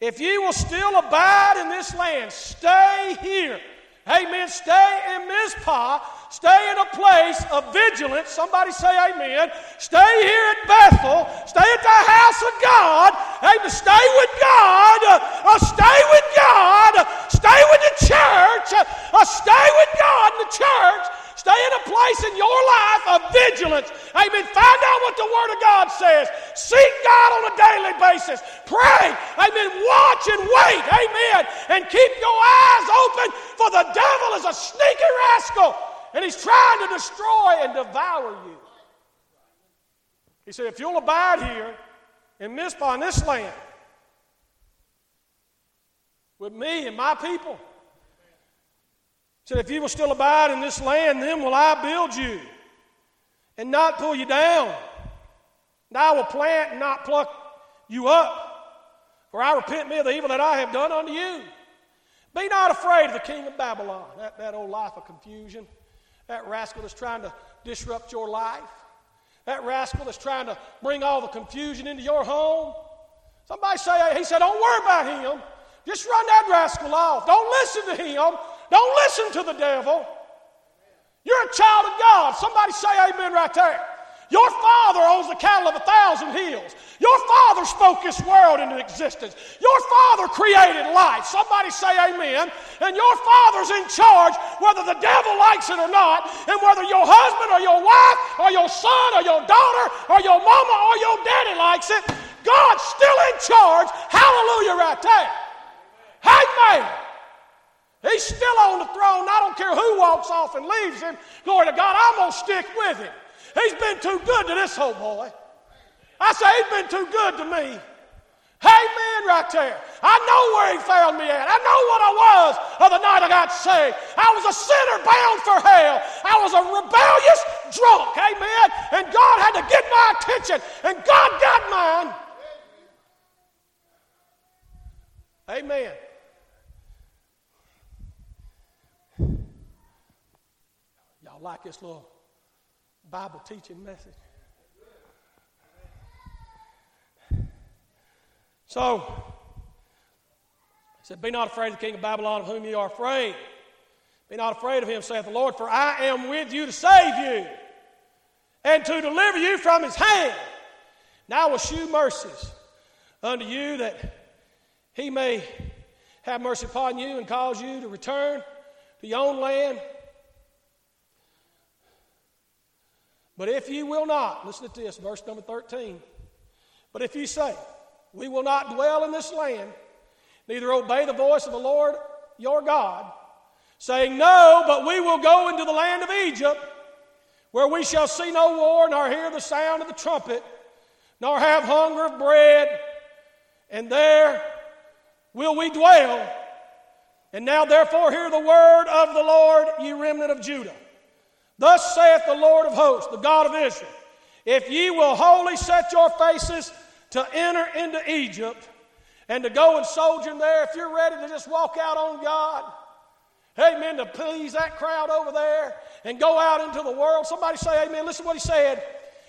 if ye will still abide in this land, stay here. Amen. Stay in Mizpah Stay in a place of vigilance. Somebody say amen. Stay here at Bethel. Stay at the house of God. Amen. Stay with God. Uh, stay with God. Stay with the church. Uh, stay with God in the church. Stay in a place in your life of vigilance. Amen. Find out what the Word of God says. Seek God on a daily basis. Pray. Amen. Watch and wait. Amen. And keep your eyes open, for the devil is a sneaky rascal and he's trying to destroy and devour you. He said, If you'll abide here in Mizpah, in this land, with me and my people, said, If you will still abide in this land, then will I build you and not pull you down. And I will plant and not pluck you up. For I repent me of the evil that I have done unto you. Be not afraid of the king of Babylon, that, that old life of confusion. That rascal that's trying to disrupt your life. That rascal that's trying to bring all the confusion into your home. Somebody say, he said, don't worry about him. Just run that rascal off. Don't listen to him. Don't listen to the devil. You're a child of God. Somebody say amen right there. Your father owns the cattle of a thousand hills. Your father spoke this world into existence. Your father created life. Somebody say amen. And your father's in charge whether the devil likes it or not, and whether your husband or your wife or your son or your daughter or your mama or your daddy likes it. God's still in charge. Hallelujah, right there. Amen. He's still on the throne. I don't care who walks off and leaves him. Glory to God, I'm going to stick with him. He's been too good to this old boy. I say, He's been too good to me. Amen, right there. I know where he found me at. I know what I was of the night I got saved. I was a sinner bound for hell. I was a rebellious drunk. Amen. And God had to get my attention, and God got mine. Amen. Y'all like this little Bible teaching message. So, he said, Be not afraid of the king of Babylon, of whom you are afraid. Be not afraid of him, saith the Lord, for I am with you to save you and to deliver you from his hand. Now I will shew mercies unto you that he may have mercy upon you and cause you to return to your own land But if ye will not, listen to this, verse number 13. But if ye say, We will not dwell in this land, neither obey the voice of the Lord your God, saying, No, but we will go into the land of Egypt, where we shall see no war, nor hear the sound of the trumpet, nor have hunger of bread, and there will we dwell. And now, therefore, hear the word of the Lord, ye remnant of Judah. Thus saith the Lord of hosts, the God of Israel If ye will wholly set your faces to enter into Egypt and to go and sojourn there, if you're ready to just walk out on God, amen, to please that crowd over there and go out into the world, somebody say amen. Listen to what he said.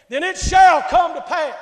Then it shall come to pass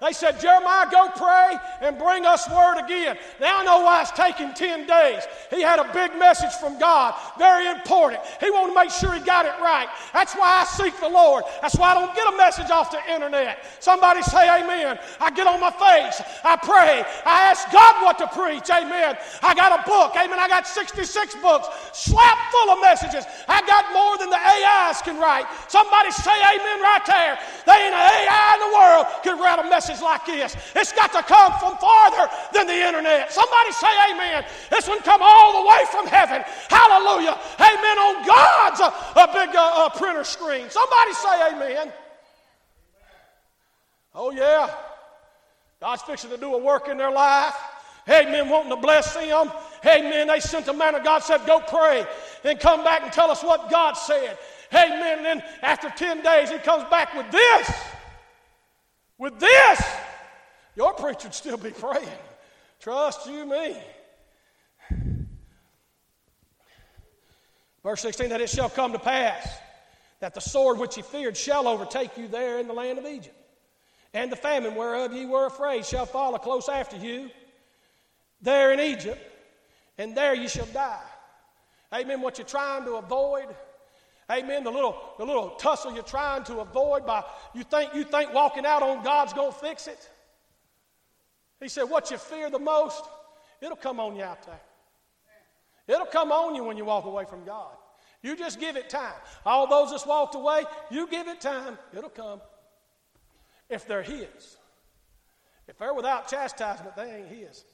They said, Jeremiah, go pray and bring us word again. Now I know why it's taking 10 days. He had a big message from God, very important. He wanted to make sure he got it right. That's why I seek the Lord. That's why I don't get a message off the internet. Somebody say amen. I get on my face. I pray. I ask God what to preach. Amen. I got a book. Amen. I got 66 books slap full of messages. I got more than the AIs can write. Somebody say amen right there. They ain't an AI in the world can write a message message like this. It's got to come from farther than the internet. Somebody say amen. This one come all the way from heaven. Hallelujah. Amen on God's uh, a big uh, uh, printer screen. Somebody say amen. Oh, yeah. God's fixing to do a work in their life. Amen. Wanting to bless them. Amen. They sent a man of God, said, Go pray and come back and tell us what God said. Amen. And then after 10 days, he comes back with this. With this, your preacher would still be praying. Trust you me. Verse 16 that it shall come to pass that the sword which ye feared shall overtake you there in the land of Egypt. And the famine whereof ye were afraid shall follow close after you there in Egypt, and there ye shall die. Amen. What you're trying to avoid Amen. The little, the little tussle you're trying to avoid by you think you think walking out on God's gonna fix it. He said, What you fear the most, it'll come on you out there. It'll come on you when you walk away from God. You just give it time. All those that's walked away, you give it time, it'll come. If they're His. If they're without chastisement, they ain't His.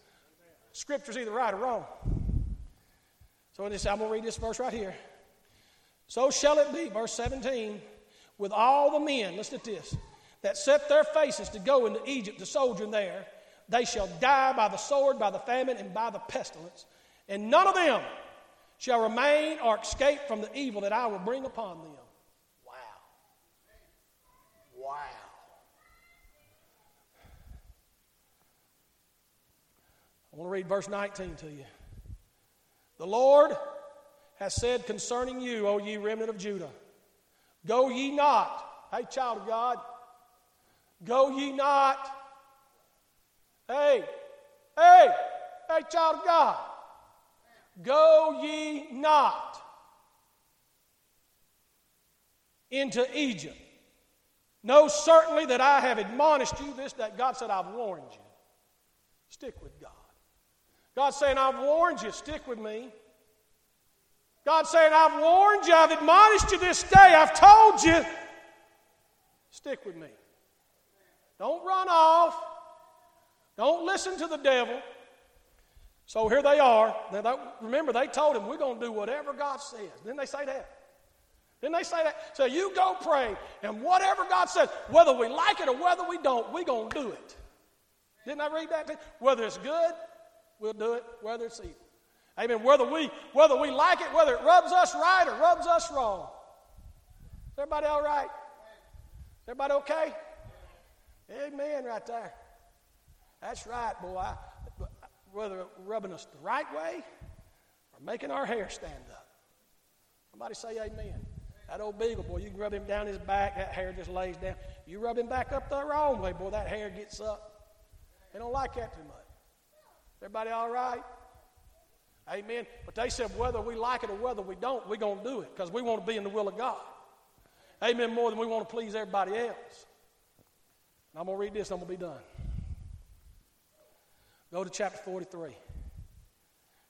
Scripture's either right or wrong. So I'm to read this verse right here. So shall it be, verse 17, with all the men, listen to this, that set their faces to go into Egypt to sojourn there. They shall die by the sword, by the famine, and by the pestilence. And none of them shall remain or escape from the evil that I will bring upon them. Wow. Wow. I want to read verse 19 to you. The Lord has said concerning you, O ye remnant of Judah, Go ye not, hey, child of God, go ye not. Hey, hey, hey, child of God, go ye not into Egypt. Know certainly that I have admonished you this, that God said, I've warned you. Stick with God. God's saying, I've warned you, stick with me. God's saying, I've warned you, I've admonished you this day, I've told you. Stick with me. Don't run off. Don't listen to the devil. So here they are. Remember, they told him, We're going to do whatever God says. Didn't they say that? Didn't they say that? So you go pray, and whatever God says, whether we like it or whether we don't, we're going to do it. Didn't I read that? Whether it's good, we'll do it. Whether it's evil. Amen. Whether we, whether we like it, whether it rubs us right or rubs us wrong. Is everybody all right? Is everybody okay? Amen, right there. That's right, boy. Whether rubbing us the right way or making our hair stand up. Somebody say amen. That old beagle, boy, you can rub him down his back, that hair just lays down. You rub him back up the wrong way, boy, that hair gets up. They don't like that too much. Everybody all right? Amen. But they said whether we like it or whether we don't, we're going to do it because we want to be in the will of God. Amen. More than we want to please everybody else. And I'm going to read this, I'm going to be done. Go to chapter 43.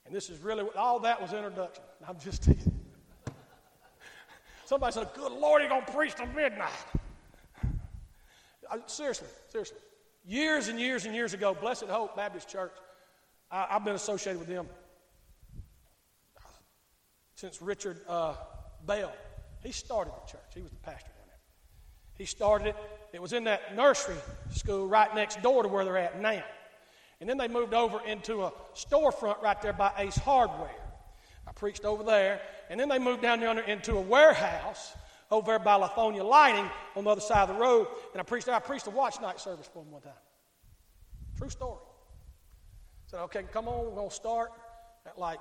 And this is really, all that was introduction. [LAUGHS] I'm just teasing. Somebody said, Good Lord, you're going to preach to midnight. I, seriously, seriously. Years and years and years ago, Blessed Hope Baptist Church, I, I've been associated with them since Richard uh, Bell. He started the church. He was the pastor down there. He started it. It was in that nursery school right next door to where they're at now. And then they moved over into a storefront right there by Ace Hardware. I preached over there. And then they moved down there into a warehouse over there by Lithonia Lighting on the other side of the road. And I preached. I preached a watch night service for them one time. True story. Said, okay, come on, we're going to start at like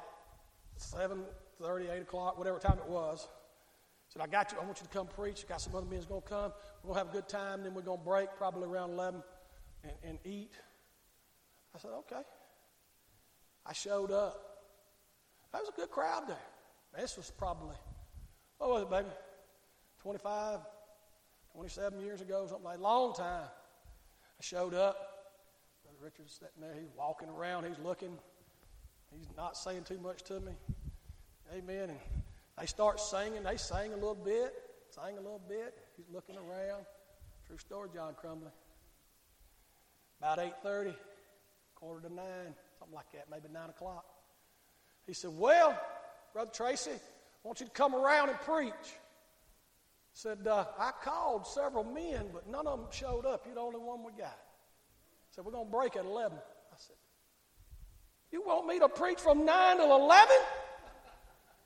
7, 30, 8 o'clock, whatever time it was. Said, I got you. I want you to come preach. Got some other men's going to come. We're going to have a good time. Then we're going to break probably around 11. and, and eat. I said, okay. I showed up. That was a good crowd there. This was probably, what was it, baby? 25, 27 years ago, something like long time. I showed up. Brother Richard's sitting there. He's walking around. He's looking. He's not saying too much to me. Amen. And they start singing. They sang a little bit, sang a little bit. He's looking around. True story, John Crumbly. About 8.30, quarter to 9, something like that, maybe 9 o'clock. He said, well, Brother Tracy, I want you to come around and preach. Said, uh, I called several men, but none of them showed up. You're the only one we got. Said, we're going to break at 11. I said, you want me to preach from 9 to 11?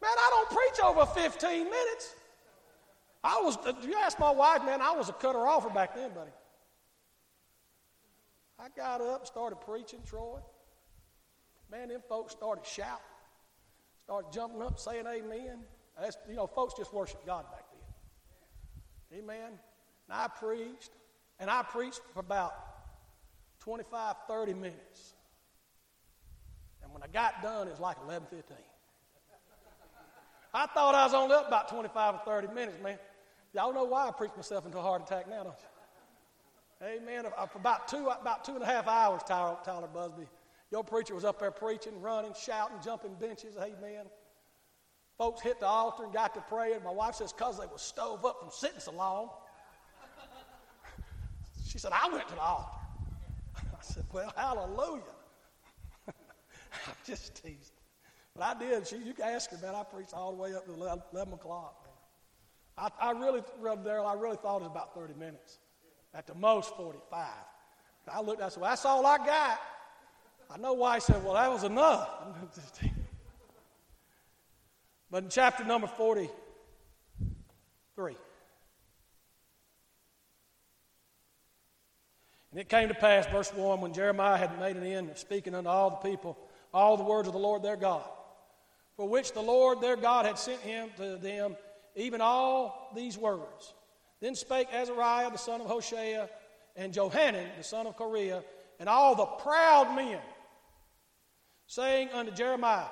Man, I don't preach over 15 minutes. I was, you ask my wife, man, I was a cutter offer back then, buddy. I got up, started preaching, Troy. Man, them folks started shouting, started jumping up, saying amen. That's, you know, folks just worship God back then. Amen. And I preached, and I preached for about 25, 30 minutes. And when I got done, it was like 11.15. I thought I was only up about 25 or 30 minutes, man. Y'all know why I preached myself into a heart attack now, don't you? Amen. For about two, about two and a half hours, Tyler, Tyler Busby, your preacher was up there preaching, running, shouting, jumping benches. Amen. Folks hit the altar and got to praying. My wife says, because they were stove up from sitting so long. she said, I went to the altar. [LAUGHS] I said, well, hallelujah. [LAUGHS] I'm just teasing. But I did. She, you can ask her, man. I preached all the way up to 11 o'clock. I, I really, Daryl, I really thought it was about 30 minutes. At the most, 45. I looked, I said, well, that's all I got. I know why he said, well, that was enough. [LAUGHS] but in chapter number 43, And it came to pass, verse 1, when Jeremiah had made an end of speaking unto all the people all the words of the Lord their God, for which the Lord their God had sent him to them, even all these words. Then spake Azariah the son of Hoshaiah, and Johanan the son of Kareah, and all the proud men, saying unto Jeremiah,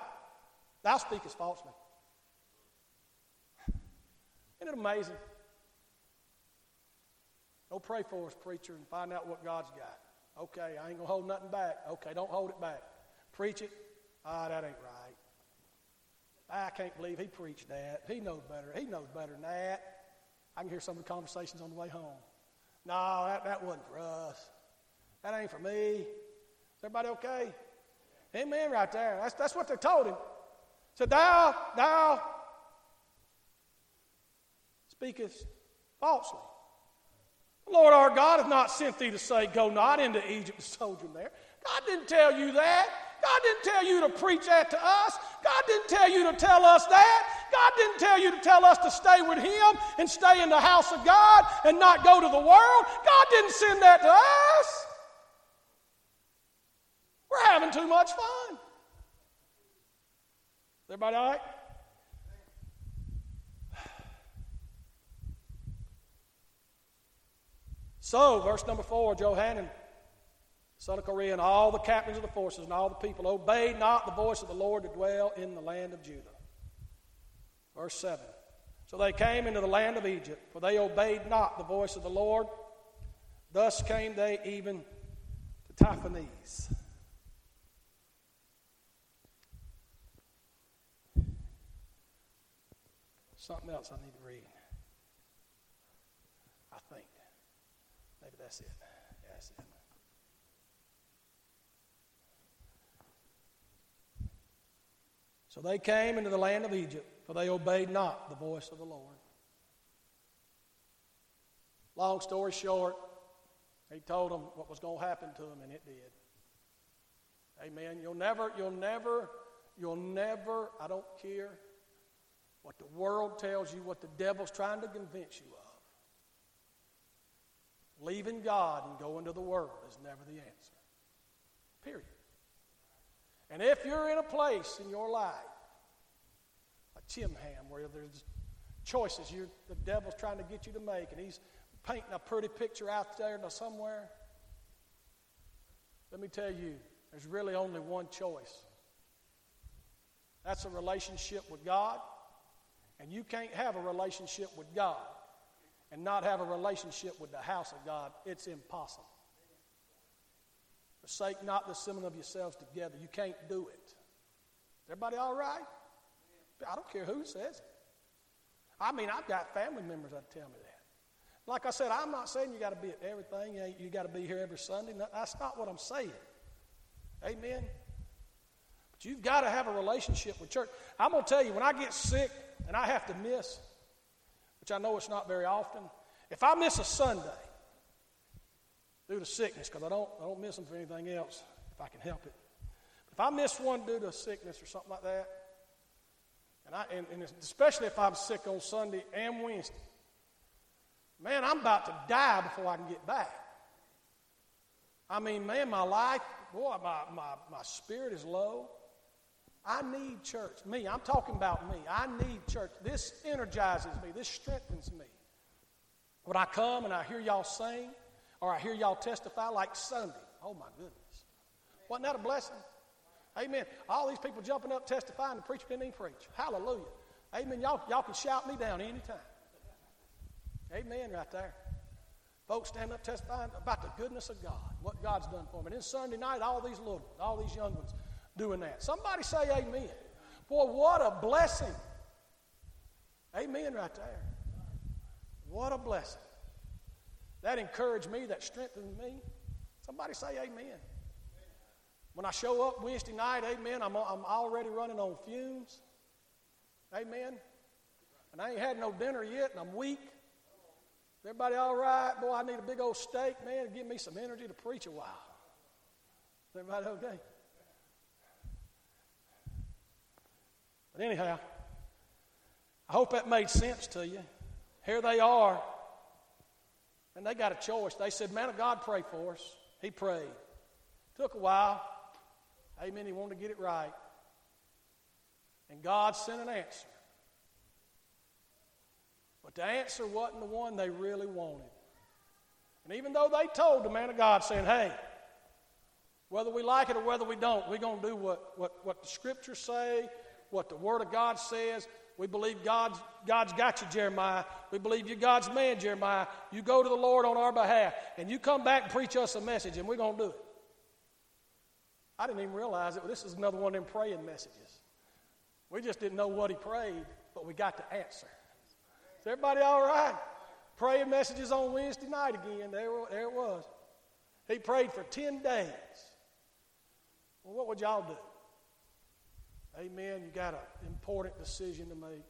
Thou speakest falsely. Isn't it amazing? Go pray for us, preacher, and find out what God's got. Okay, I ain't going to hold nothing back. Okay, don't hold it back. Preach it. Ah, that ain't right. I can't believe he preached that. He knows better. He knows better than that. I can hear some of the conversations on the way home. No, that, that wasn't for us. That ain't for me. Is everybody okay? Amen, right there. That's, that's what they told him. So thou, thou speakest falsely. The Lord our God hath not sent thee to say, Go not into Egypt to sojourn there. God didn't tell you that. God didn't tell you to preach that to us. God didn't tell you to tell us that. God didn't tell you to tell us to stay with Him and stay in the house of God and not go to the world. God didn't send that to us. We're having too much fun. Everybody all right? So, verse number four, Johanan, son of Kareah, and all the captains of the forces and all the people obeyed not the voice of the Lord to dwell in the land of Judah. Verse 7. So they came into the land of Egypt, for they obeyed not the voice of the Lord. Thus came they even to Tahpanhes. Something else I need to read. I think. Maybe that's it. Yeah, that's it. So they came into the land of Egypt, for they obeyed not the voice of the Lord. Long story short, he told them what was going to happen to them, and it did. Amen. You'll never, you'll never, you'll never, I don't care what the world tells you, what the devil's trying to convince you of. Leaving God and going to the world is never the answer. Period. And if you're in a place in your life, a chimham, where there's choices you the devil's trying to get you to make, and he's painting a pretty picture out there somewhere, Let me tell you, there's really only one choice. That's a relationship with God. And you can't have a relationship with God and not have a relationship with the house of God. It's impossible. Forsake not the assembling of yourselves together. You can't do it. Everybody all right? I don't care who says it. I mean, I've got family members that tell me that. Like I said, I'm not saying you got to be at everything. You, got to be here every Sunday. That's not what I'm saying. Amen. But you've got to have a relationship with church. I'm going to tell you, when I get sick and I have to miss, which I know it's not very often, if I miss a Sunday due to sickness, because I don't, I don't miss them for anything else if I can help it. If I miss one due to sickness or something like that, and, I, and, and especially if I'm sick on Sunday and Wednesday, man, I'm about to die before I can get back. I mean, man, my life, boy, my, my, my spirit is low. I need church. Me, I'm talking about me. I need church. This energizes me, this strengthens me. When I come and I hear y'all sing, or I hear y'all testify like Sunday, oh my goodness. Wasn't that a blessing? Amen. All these people jumping up testifying, the preacher didn't even preach. Hallelujah. Amen. Y'all, y'all can shout me down anytime. Amen, right there. Folks stand up testifying about the goodness of God, what God's done for them. And then Sunday night, all these little, all these young ones doing that. Somebody say amen. Boy, what a blessing. Amen, right there. What a blessing. That encouraged me, that strengthened me. Somebody say amen. When I show up Wednesday night, amen, I'm, I'm already running on fumes. Amen. And I ain't had no dinner yet, and I'm weak. Everybody all right? Boy, I need a big old steak, man, to give me some energy to preach a while. Everybody okay? But anyhow, I hope that made sense to you. Here they are. And they got a choice. They said, Man of God, pray for us. He prayed. Took a while. Amen. He wanted to get it right. And God sent an answer. But the answer wasn't the one they really wanted. And even though they told the man of God, saying, hey, whether we like it or whether we don't, we're going to do what, what, what the scriptures say, what the Word of God says. We believe God's, God's got you, Jeremiah. We believe you're God's man, Jeremiah. You go to the Lord on our behalf, and you come back and preach us a message, and we're going to do it. I didn't even realize it. This is another one of them praying messages. We just didn't know what he prayed, but we got the answer. Is everybody all right? Praying messages on Wednesday night again. There, there it was. He prayed for 10 days. Well, what would y'all do? Amen. You got an important decision to make,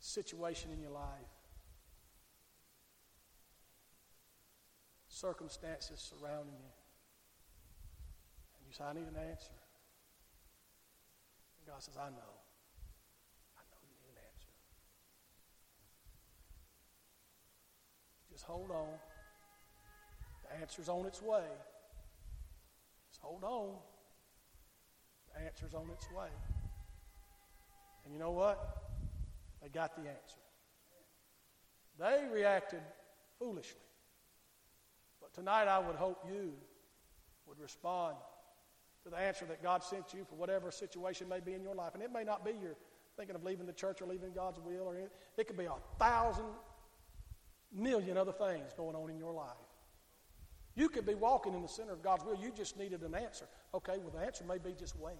situation in your life, circumstances surrounding you. And you say, I need an answer. And God says, I know. I know you need an answer. Just hold on. The answer's on its way. Just hold on. Answer's on its way. And you know what? They got the answer. They reacted foolishly. But tonight I would hope you would respond to the answer that God sent you for whatever situation may be in your life. And it may not be you're thinking of leaving the church or leaving God's will, or it, it could be a thousand million other things going on in your life. You could be walking in the center of God's will. You just needed an answer. Okay, well, the answer may be just wait.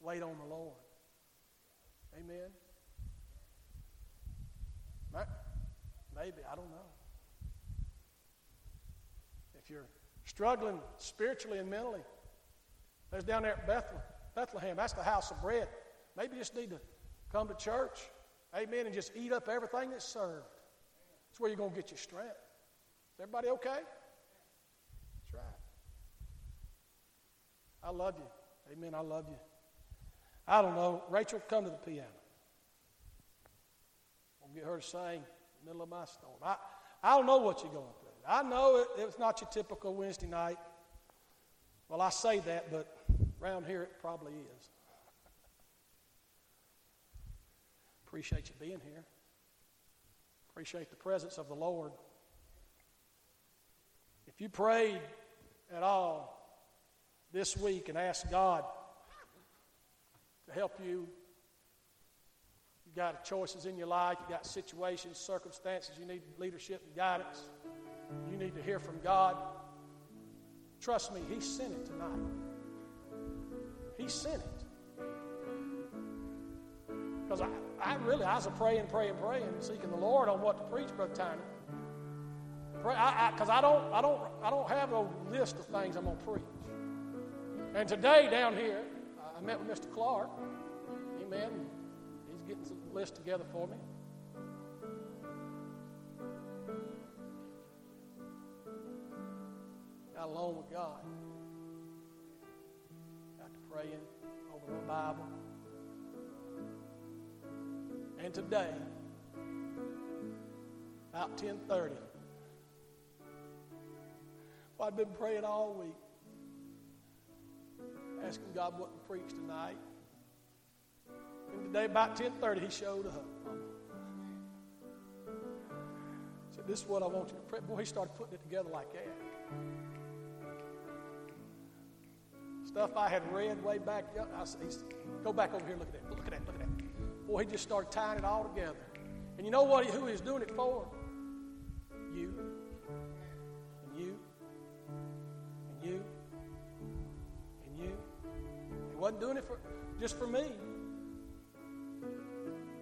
Wait on the Lord. Amen. Maybe, I don't know. If you're struggling spiritually and mentally, there's down there at Bethlehem. Bethlehem, that's the house of bread. Maybe you just need to come to church, amen, and just eat up everything that's served. That's where you're going to get your strength. Is everybody okay? That's right. I love you. Amen. I love you. I don't know. Rachel, come to the piano. I'll get her to sing in the middle of my storm. I, I don't know what you're going through. I know it, it's not your typical Wednesday night. Well, I say that, but around here it probably is. Appreciate you being here. Appreciate the presence of the Lord. If you prayed at all this week and ask God to help you. You've got choices in your life, you've got situations, circumstances, you need leadership and guidance. You need to hear from God. Trust me, He sent it tonight. He sent it. Because I, I really, I was praying, praying, praying, seeking the Lord on what to preach, Brother Tiny. Because I, I, I, don't, I, don't, I don't have a list of things I'm going to preach. And today down here, I met with Mr. Clark. Amen. He's getting the list together for me. Got alone with God. Got to praying over my Bible. And today, about 1030, well, I've been praying all week asking God what to preach tonight. And today, about 10:30, He showed up. Said, "This is what I want you to pray." Boy, he started putting it together like that. Stuff I had read way back. I said, "Go back over here. Look at that. Look at that. Look at that." Boy, he just started tying it all together. And you know what? Who he's doing it for? Wasn't doing it for, just for me.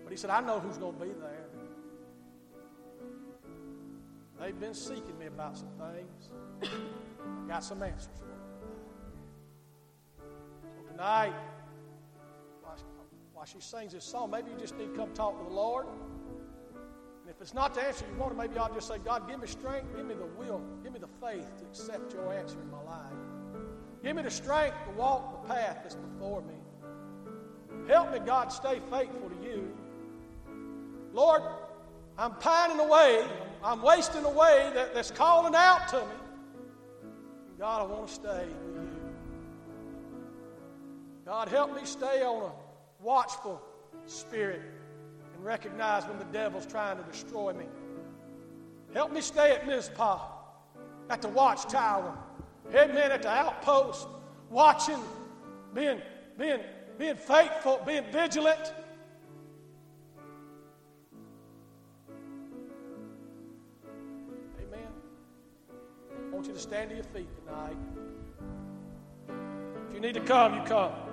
But he said, I know who's going to be there. They've been seeking me about some things. I got some answers for them. So tonight, while she, while she sings this song, maybe you just need to come talk to the Lord. And if it's not the answer you want, maybe I'll just say, God, give me strength, give me the will, give me the faith to accept your answer in my life. Give me the strength to walk the path that's before me. Help me, God, stay faithful to you. Lord, I'm pining away. I'm wasting away that, that's calling out to me. God, I want to stay with you. God, help me stay on a watchful spirit and recognize when the devil's trying to destroy me. Help me stay at Mizpah, at the watchtower Amen. At the outpost, watching, being, being, being faithful, being vigilant. Amen. I want you to stand to your feet tonight. If you need to come, you come.